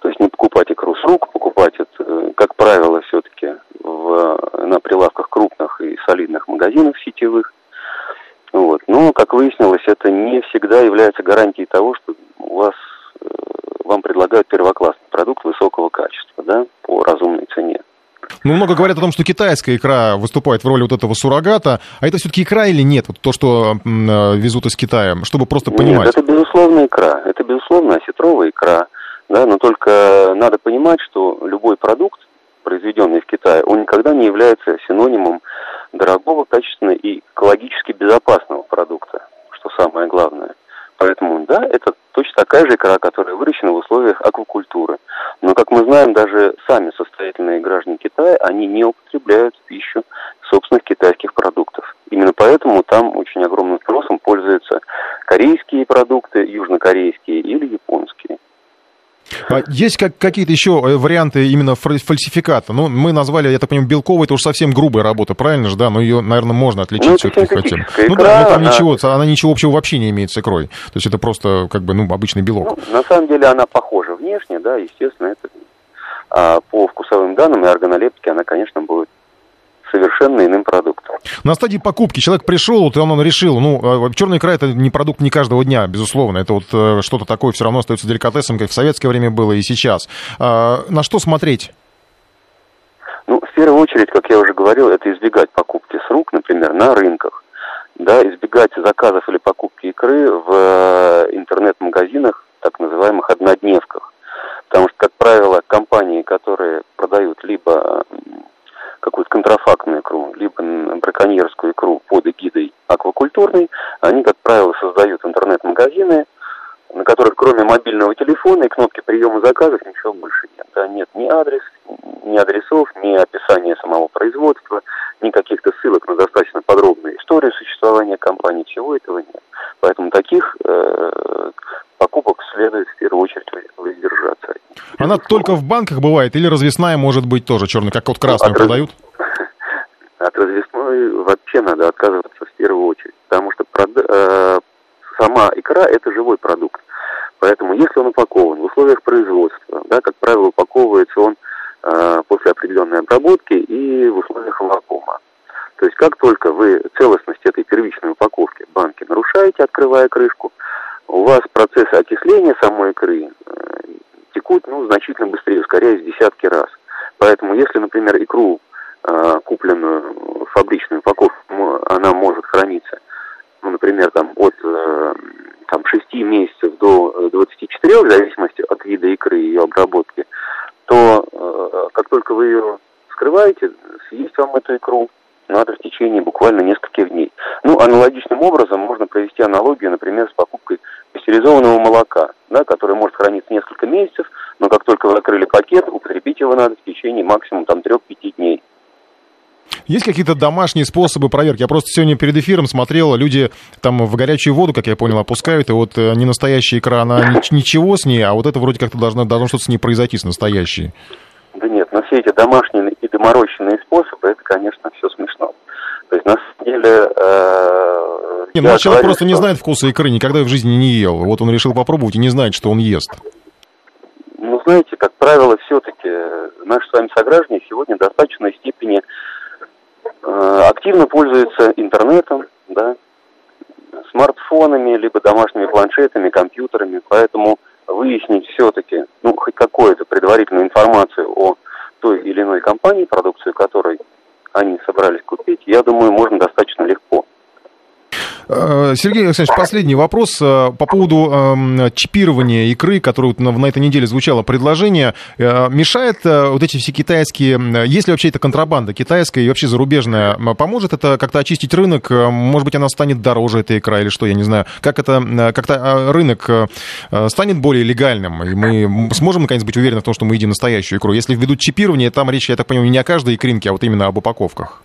То есть не покупать икру с рук, покупать это, э, как правило, все-таки на прилавках крупных и солидных магазинов сетевых. Вот. Но, как выяснилось, это не всегда является гарантией того, что у вас э, вам предлагают первоклассный продукт высокого качества, да, по разумной цене. Ну, много говорят о том, что китайская икра выступает в роли вот этого суррогата. А это все-таки икра или нет? Вот то, что э, везут из Китая, чтобы просто понимать. Нет, это безусловно икра. Это безусловно осетровая икра. Да, но только надо понимать, что любой продукт, произведенный в Китае, он никогда не является синонимом дорогого, качественного и экологически безопасного продукта, что самое главное. Поэтому, да, это точно такая же икра, которая выращена в условиях аквакультуры. Как мы знаем, даже сами состоятельные граждане Китая, они не употребляют пищу собственных китайских продуктов. Именно поэтому там очень огромным спросом пользуются корейские продукты, южнокорейские или есть как, какие-то еще э, варианты именно фальсификата? Ну, мы назвали, я так понимаю, белковой, это уж совсем грубая работа, правильно же, да? Но ее, наверное, можно отличить ну, все-таки хотим. Ну да, но там ничего, она ничего общего вообще не имеет с икрой. То есть это просто, как бы, ну, обычный белок. Ну, на самом деле она похожа внешне, да, естественно, это а по вкусовым данным и органолептике она, конечно, будет совершенно иным продуктом. На стадии покупки человек пришел, вот он, он решил, ну, а, черный край это не продукт не каждого дня, безусловно, это вот э, что-то такое все равно остается деликатесом, как в советское время было и сейчас. А, на что смотреть? Ну, в первую очередь, как я уже говорил, это избегать покупки с рук, например, на рынках, да, избегать заказов или покупки икры в э, интернет-магазинах, так называемых однодневках. Потому что, как правило, компании, которые продают либо какую-то контрафактную икру, либо браконьерскую икру под эгидой аквакультурной. Они, как правило, создают интернет-магазины, на которых кроме мобильного телефона и кнопки приема заказов ничего больше нет. Да, нет ни адрес, ни адресов, ни описания самого производства, ни каких-то ссылок на достаточно подробную историю существования компании, всего этого нет. Поэтому таких э, покупок следует в первую очередь. Она только в банках бывает или развесная может быть тоже черная, как вот красную ну, от продают? От развесной вообще надо отказываться в первую очередь, потому что э, сама икра это живой продукт. Поэтому если он упакован в условиях производства, да, как правило, упаковывается он э, после определенной обработки и в условиях вакуума. То есть как только вы целостность этой первичной упаковки банки нарушаете, открывая крышку, у вас процессы окисления самой икры э, текут ну, значительно быстрее, ускоряясь в десятки раз. Поэтому если, например, икру, э, купленную фабричную упаковку, она может храниться, ну, например, там, от э, там, 6 месяцев до 24, в зависимости от вида икры и ее обработки, то как только вы ее скрываете, съесть вам эту икру надо в течение буквально нескольких дней. Ну, аналогичным образом можно провести аналогию, например, с покупкой пастеризованного молока, да, которое может храниться несколько месяцев, но как только вы открыли пакет, употребить его надо в течение максимум там 3-5 дней. Есть какие-то домашние способы проверки? Я просто сегодня перед эфиром смотрел, люди там в горячую воду, как я понял, опускают, и вот э, не настоящая икра, она ничего с ней, а вот это вроде как-то должно, должно что-то с ней произойти, с настоящей. Да нет, но все эти домашние доморощенные способы, это, конечно, все смешно. То есть, на самом деле... Э, не, ну, а человек просто что... не знает вкуса икры, никогда в жизни не ел. Вот он решил попробовать и не знает, что он ест. Знаете, как правило, все-таки наши с вами сограждане сегодня в достаточной степени э, активно пользуются интернетом, да, смартфонами, либо домашними планшетами, компьютерами, поэтому выяснить все-таки, ну, хоть какую-то предварительную информацию о той или иной компании, продукцию которой они собрались купить, я думаю, можно достаточно легко. Э, Сергей Александрович, последний вопрос э, по поводу эм, чипирования икры, которое на этой неделе звучало предложение. Э, мешает вот эти все китайские... Если вообще это контрабанда китайская и вообще зарубежная, поможет это как-то очистить рынок? Может быть, она станет дороже, эта икра, или что, я не знаю. Как это... Как-то рынок станет более легальным, и мы сможем, наконец, быть уверены в том, что мы едим настоящую икру? Если введут чипирование, там речь, я так понимаю, не о каждой икринке, а вот именно об упаковках.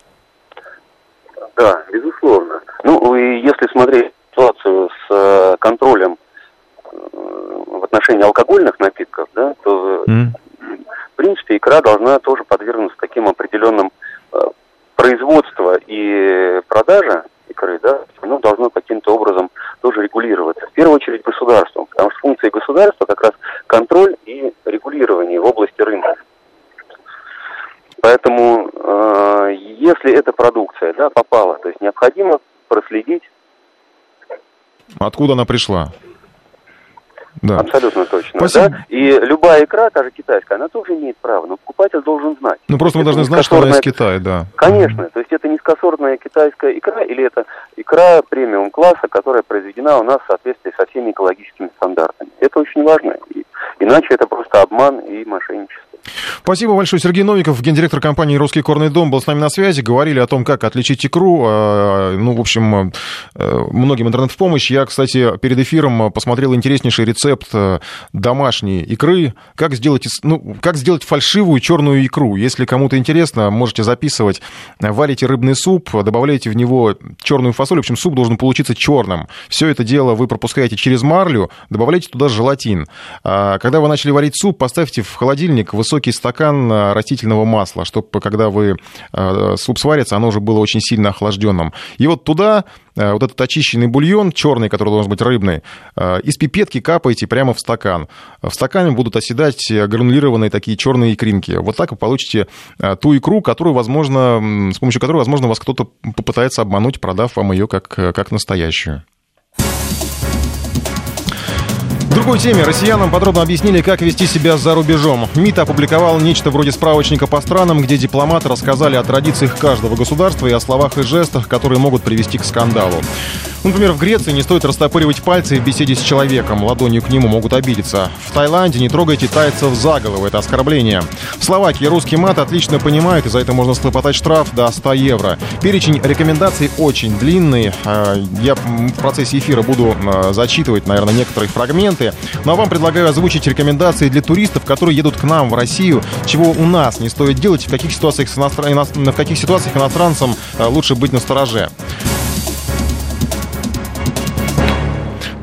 Да, безусловно. Ну, и если смотреть ситуацию с э, контролем э, в отношении алкогольных напитков, да, то, mm. в принципе, икра должна тоже подвергнуться таким определенным производства и продажа икры, да, оно должно каким-то образом тоже регулироваться. В первую очередь государством, потому что функция государства как раз контроль и регулирование в области рынка. Поэтому, э, если эта продукция да, попала, то есть необходимо проследить. Откуда она пришла? Да. Абсолютно точно. Спасибо. Да? И любая икра, та же китайская, она тоже имеет право, но покупатель должен знать. Ну просто мы должны знать, что она из Китая, да. Конечно, mm-hmm. то есть это низкосортная китайская икра или это икра премиум класса, которая произведена у нас в соответствии со всеми экологическими стандартами. Это очень важно, иначе это просто обман и мошенничество. Спасибо большое. Сергей Новиков, гендиректор компании «Русский корный дом», был с нами на связи. Говорили о том, как отличить икру. А, ну, в общем, э, многим интернет в помощь. Я, кстати, перед эфиром посмотрел интереснейший рецепт э, домашней икры. Как сделать, ну, как сделать фальшивую черную икру. Если кому-то интересно, можете записывать. Варите рыбный суп, добавляете в него черную фасоль. В общем, суп должен получиться черным. Все это дело вы пропускаете через марлю, добавляете туда желатин. А, когда вы начали варить суп, поставьте в холодильник высокий высокий стакан э, растительного масла, чтобы когда вы э, суп сварится, оно уже было очень сильно охлажденным. И вот туда э, вот этот очищенный бульон, черный, который должен быть рыбный, из пипетки капаете прямо в стакан. В стакане будут оседать гранулированные такие черные икринки. Вот так вы получите ту икру, которую, возможно, с помощью которой, возможно, вас кто-то попытается обмануть, продав вам ее как, как настоящую. Другой теме. Россиянам подробно объяснили, как вести себя за рубежом. МИД опубликовал нечто вроде справочника по странам, где дипломаты рассказали о традициях каждого государства и о словах и жестах, которые могут привести к скандалу. Например, в Греции не стоит растопыривать пальцы в беседе с человеком, ладонью к нему могут обидеться. В Таиланде не трогайте тайцев за голову, это оскорбление. В Словакии русский мат отлично понимают, и за это можно схлопотать штраф до 100 евро. Перечень рекомендаций очень длинный. А, я в процессе эфира буду а, зачитывать, наверное, некоторые фрагменты. Ну а вам предлагаю озвучить рекомендации для туристов, которые едут к нам в Россию, чего у нас не стоит делать, в каких ситуациях, иностран... в каких ситуациях иностранцам а, лучше быть на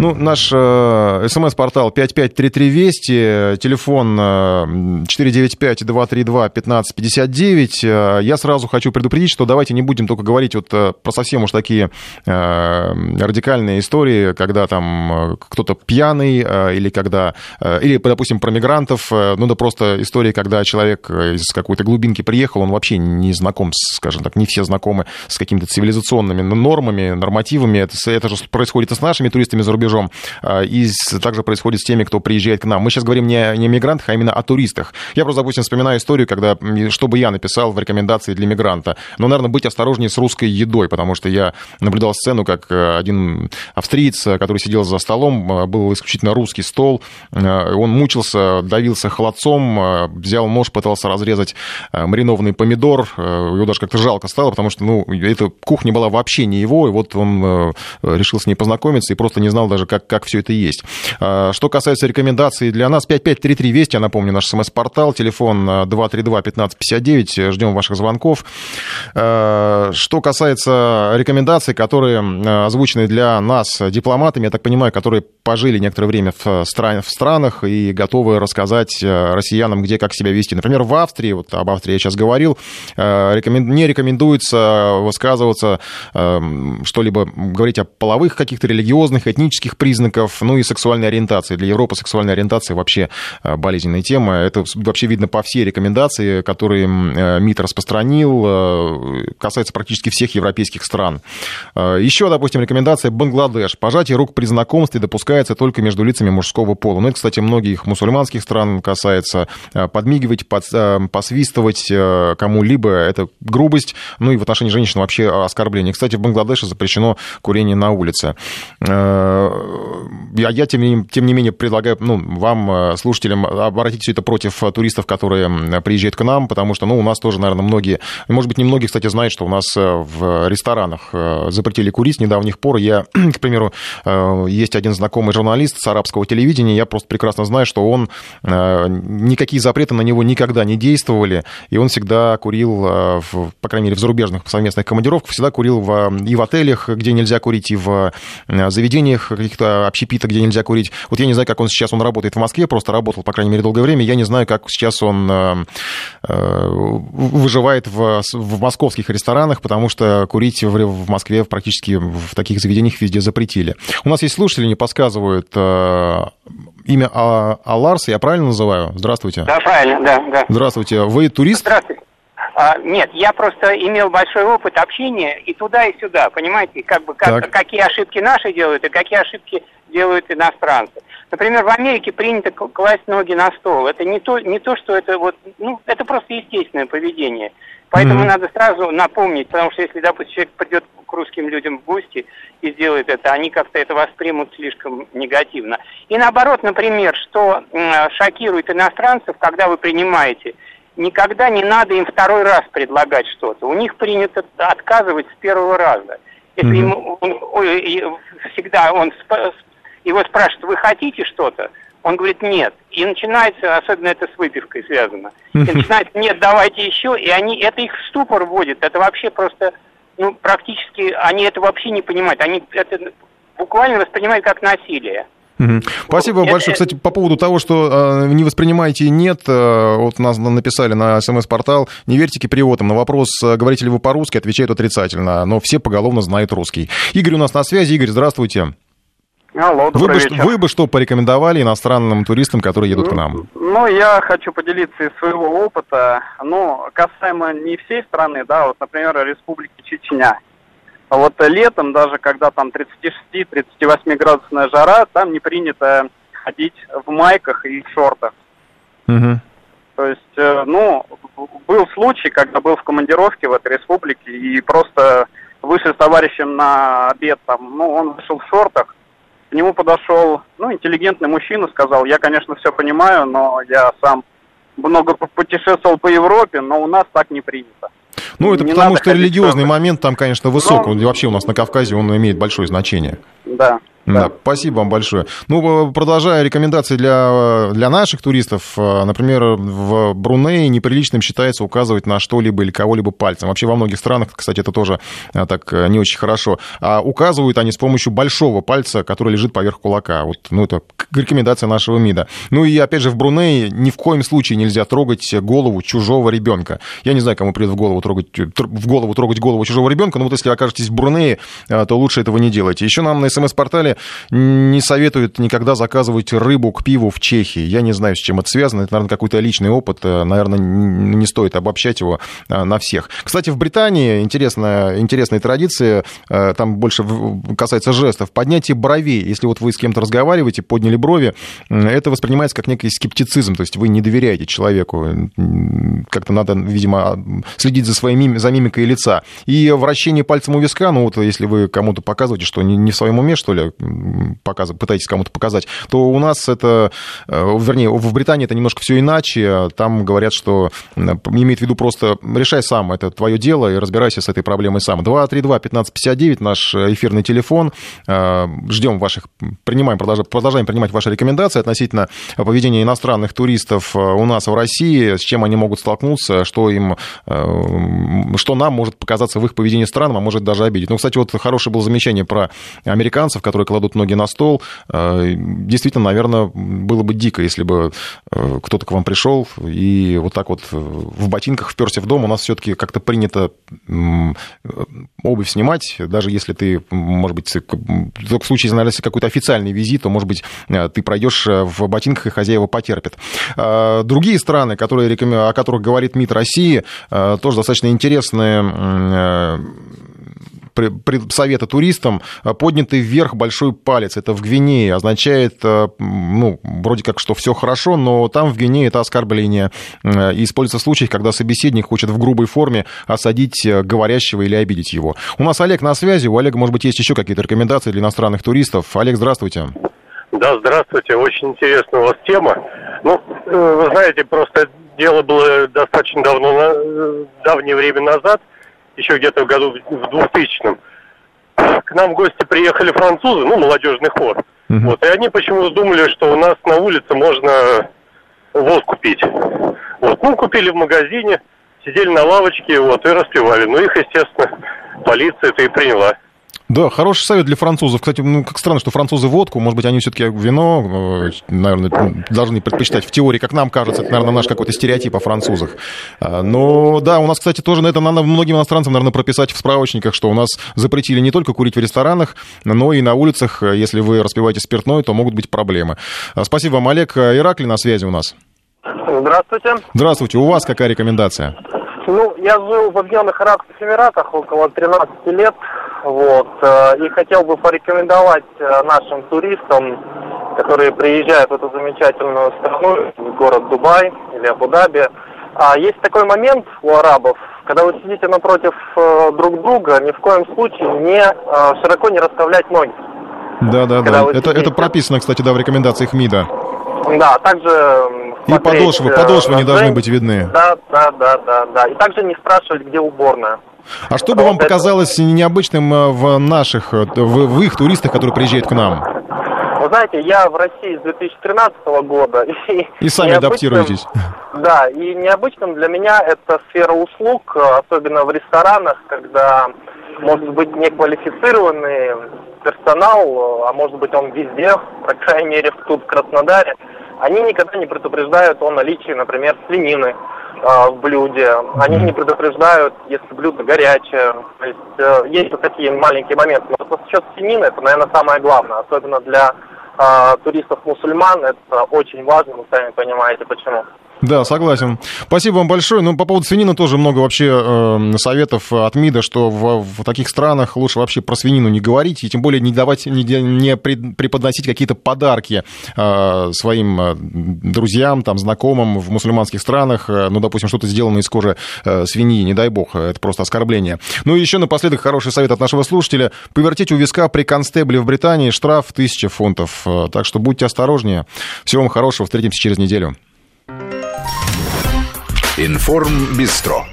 Ну, наш э, смс-портал 553320, телефон э, 495-232-1559. Э, я сразу хочу предупредить, что давайте не будем только говорить вот э, про совсем уж такие э, радикальные истории, когда там э, кто-то пьяный, э, или когда, э, или, допустим, про мигрантов, э, ну да просто истории, когда человек из какой-то глубинки приехал, он вообще не знаком, скажем так, не все знакомы с какими-то цивилизационными нормами, нормативами. Это, это же происходит и с нашими туристами за рубежом рубежом. А, и также происходит с теми, кто приезжает к нам. Мы сейчас говорим не, не о мигрантах, а именно о туристах. Я просто, допустим, вспоминаю историю, когда, что бы я написал в рекомендации для мигранта. Но, наверное, быть осторожнее с русской едой, потому что я наблюдал сцену, как э, один австриец, который сидел за столом, э, был исключительно русский стол, э, он мучился, давился холодцом, взял нож, пытался разрезать маринованный помидор, его даже как-то жалко стало, потому что, ну, эта кухня была вообще не его, и вот он решил с ней познакомиться и просто не знал даже, как, как все это есть. Что касается рекомендаций для нас, 5533 Вести, я напомню, наш смс-портал, телефон 232-1559, ждем ваших звонков. Что касается рекомендаций, которые озвучены для нас дипломатами, я так понимаю, которые пожили некоторое время в, стран, в странах и готовы рассказать россиянам, где как себя вести. Например, в Австрии, вот об Австрии я сейчас говорил, не рекомендуется высказываться, что-либо говорить о половых каких-то религиозных, этнических признаков, ну и сексуальной ориентации. Для Европы сексуальная ориентация вообще болезненная тема. Это вообще видно по всей рекомендации, которые МИД распространил, касается практически всех европейских стран. Еще, допустим, рекомендация Бангладеш. Пожатие рук при знакомстве допускается только между лицами мужского пола. Ну, это, кстати, многих мусульманских стран касается. Подмигивать, под, посвистывать кому-либо – это грубость. Ну и в отношении женщин вообще оскорбление. Кстати, в Бангладеше запрещено курение на улице. Я, я тем, не, тем не менее, предлагаю ну, вам, слушателям, обратить все это против туристов, которые приезжают к нам, потому что ну, у нас тоже, наверное, многие, может быть, не многие, кстати, знают, что у нас в ресторанах запретили курить с недавних пор. Я, к примеру, есть один знакомый журналист с арабского телевидения, я просто прекрасно знаю, что он, никакие запреты на него никогда не действовали, и он всегда курил, в, по крайней мере, в зарубежных совместных командировках, всегда курил в, и в отелях, где нельзя курить, и в заведениях каких-то общепитах, где нельзя курить. Вот я не знаю, как он сейчас, он работает в Москве, просто работал, по крайней мере, долгое время, я не знаю, как сейчас он выживает в, в московских ресторанах, потому что курить в, в Москве практически в таких заведениях везде запретили. У нас есть слушатели, не подсказывают э, имя а, Аларс, я правильно называю? Здравствуйте. Да, правильно, да, да. Здравствуйте. Вы турист? Здравствуйте. А, нет, я просто имел большой опыт общения и туда, и сюда, понимаете, как бы как, какие ошибки наши делают и какие ошибки делают иностранцы. Например, в Америке принято класть ноги на стол. Это не то, не то, что это вот, ну, это просто естественное поведение. Поэтому mm-hmm. надо сразу напомнить, потому что если, допустим, человек придет к русским людям в гости и сделает это, они как-то это воспримут слишком негативно. И наоборот, например, что шокирует иностранцев, когда вы принимаете, никогда не надо им второй раз предлагать что-то. У них принято отказывать с первого раза. Если mm-hmm. ему он, ой, всегда он его спрашивают, вы хотите что-то? Он говорит, нет. И начинается, особенно это с выпивкой связано. И начинается, нет, давайте еще. И они, это их в ступор вводит. Это вообще просто, ну, практически, они это вообще не понимают. Они это буквально воспринимают как насилие. Спасибо вот, большое. Это... Кстати, по поводу того, что э, не воспринимаете нет, э, вот нас написали на смс-портал, не верьте киприотам. На вопрос, говорите ли вы по-русски, отвечают отрицательно, но все поголовно знают русский. Игорь у нас на связи. Игорь, здравствуйте. Алло, вы бы, вечер. вы бы что порекомендовали иностранным туристам, которые едут к нам? Ну, я хочу поделиться из своего опыта. Ну, касаемо не всей страны, да, вот, например, Республики Чечня. Вот летом, даже когда там 36-38 градусная жара, там не принято ходить в майках и в шортах. Угу. То есть, э, ну, был случай, когда был в командировке в этой республике и просто вышли с товарищем на обед там, ну, он вышел в шортах, к нему подошел, ну, интеллигентный мужчина, сказал, я, конечно, все понимаю, но я сам много путешествовал по Европе, но у нас так не принято. Ну, это не потому что религиозный момент там, конечно, высок. Но... Вообще у нас на Кавказе он имеет большое значение. Да. Да. да, спасибо вам большое. Ну, продолжая рекомендации для, для наших туристов, э, например, в Брунее неприличным считается указывать на что-либо или кого-либо пальцем. Вообще во многих странах, кстати, это тоже э, так э, не очень хорошо. А указывают они с помощью большого пальца, который лежит поверх кулака. Вот, ну, это рекомендация нашего МИДа. Ну и, опять же, в Брунее ни в коем случае нельзя трогать голову чужого ребенка. Я не знаю, кому придет в голову трогать, в голову трогать голову чужого ребенка, но вот если окажетесь в Брунее, то лучше этого не делайте. Еще нам на смс-портале не советуют никогда заказывать рыбу к пиву в Чехии. Я не знаю, с чем это связано. Это, наверное, какой-то личный опыт. Э, наверное, не стоит обобщать его э, на всех. Кстати, в Британии интересная, интересная традиция, э, там больше касается жестов. Поднятие бровей. Если вот вы с кем-то разговариваете, подняли брови, это воспринимается как некий скептицизм. То есть вы не доверяете человеку. Как-то надо, видимо, следить за, своей, за мимикой лица. И вращение пальцем у виска, ну вот если вы кому-то показываете, что не в своем уме, что ли, показ, пытаетесь кому-то показать, то у нас это, вернее, в Британии это немножко все иначе. Там говорят, что имеет в виду просто решай сам, это твое дело, и разбирайся с этой проблемой сам. 232-1559 наш эфирный телефон. Ждем ваших, принимаем, продолжаем принимать ваши рекомендации относительно поведения иностранных туристов у нас в России, с чем они могут столкнуться, что им, что нам может показаться в их поведении странным, а может даже обидеть. Ну, кстати, вот хорошее было замечание про американцев, которые кладут ноги на стол. Действительно, наверное, было бы дико, если бы кто-то к вам пришел и вот так вот в ботинках вперся в дом. У нас все-таки как-то принято обувь снимать, даже если ты, может быть, только в случае, наверное, какой-то официальный визит, то, может быть, ты пройдешь в ботинках, и хозяева потерпят. Другие страны, которые, о которых говорит МИД России, тоже достаточно интересные совета туристам поднятый вверх большой палец. Это в Гвинее означает, ну, вроде как, что все хорошо, но там в Гвинее это оскорбление. И используется в случаях, когда собеседник хочет в грубой форме осадить говорящего или обидеть его. У нас Олег на связи. У Олега, может быть, есть еще какие-то рекомендации для иностранных туристов. Олег, здравствуйте. Да, здравствуйте. Очень интересная у вас тема. Ну, э, вы знаете, просто дело было достаточно давно, э, давнее время назад, еще где-то в году в 2000-м. К нам в гости приехали французы, ну, молодежный хор. Uh-huh. Вот, и они почему-то думали, что у нас на улице можно водку пить. Вот, ну, купили в магазине, сидели на лавочке, вот, и распивали. Ну, их, естественно, полиция это и приняла. Да, хороший совет для французов. Кстати, ну, как странно, что французы водку, может быть, они все-таки вино, э, наверное, должны предпочитать в теории, как нам кажется, это, наверное, наш какой-то стереотип о французах. А, но, да, у нас, кстати, тоже на это надо многим иностранцам, наверное, прописать в справочниках, что у нас запретили не только курить в ресторанах, но и на улицах, если вы распиваете спиртное, то могут быть проблемы. А, спасибо вам, Олег. Иракли на связи у нас. Здравствуйте. Здравствуйте. У вас какая рекомендация? Ну, я жил в Объединенных Арабских Эмиратах около 13 лет. Вот. Э, и хотел бы порекомендовать э, нашим туристам, которые приезжают в эту замечательную страну, в город Дубай или Абу-Даби. А есть такой момент у арабов, когда вы сидите напротив э, друг друга, ни в коем случае не широко не расставлять ноги. Да, да, да. Это, это прописано, кстати, да, в рекомендациях МИДа. Да, также и подошвы, подошвы не должны быть видны. Да, да, да, да, да. И также не спрашивать, где уборная. А что бы вам показалось необычным э, в наших, э, в, в их туристах, которые приезжают к нам? Вы знаете, я в России с 2013 года. И, и сами адаптируетесь. Да, и необычным для меня это сфера услуг, особенно в ресторанах, когда может быть неквалифицированный персонал, а может быть он везде, по крайней мере тут в Краснодаре, они никогда не предупреждают о наличии, например, свинины, а, в блюде. Они не предупреждают, если блюдо горячее. То есть э, есть вот такие маленькие моменты. Но вот насчет свинины, это, наверное, самое главное, особенно для э, туристов-мусульман. Это очень важно, вы сами понимаете, почему. Да, согласен. Спасибо вам большое. Ну, по поводу свинины тоже много вообще э, советов от МИДа, что в, в таких странах лучше вообще про свинину не говорить, и тем более не давать, не, не преподносить какие-то подарки э, своим э, друзьям, там, знакомым в мусульманских странах. Э, ну, допустим, что-то сделано из кожи э, свиньи, не дай бог, это просто оскорбление. Ну и еще напоследок хороший совет от нашего слушателя. Повертите у виска при констебле в Британии штраф 1000 фунтов. Э, так что будьте осторожнее. Всего вам хорошего. Встретимся через неделю. Информ Бистро.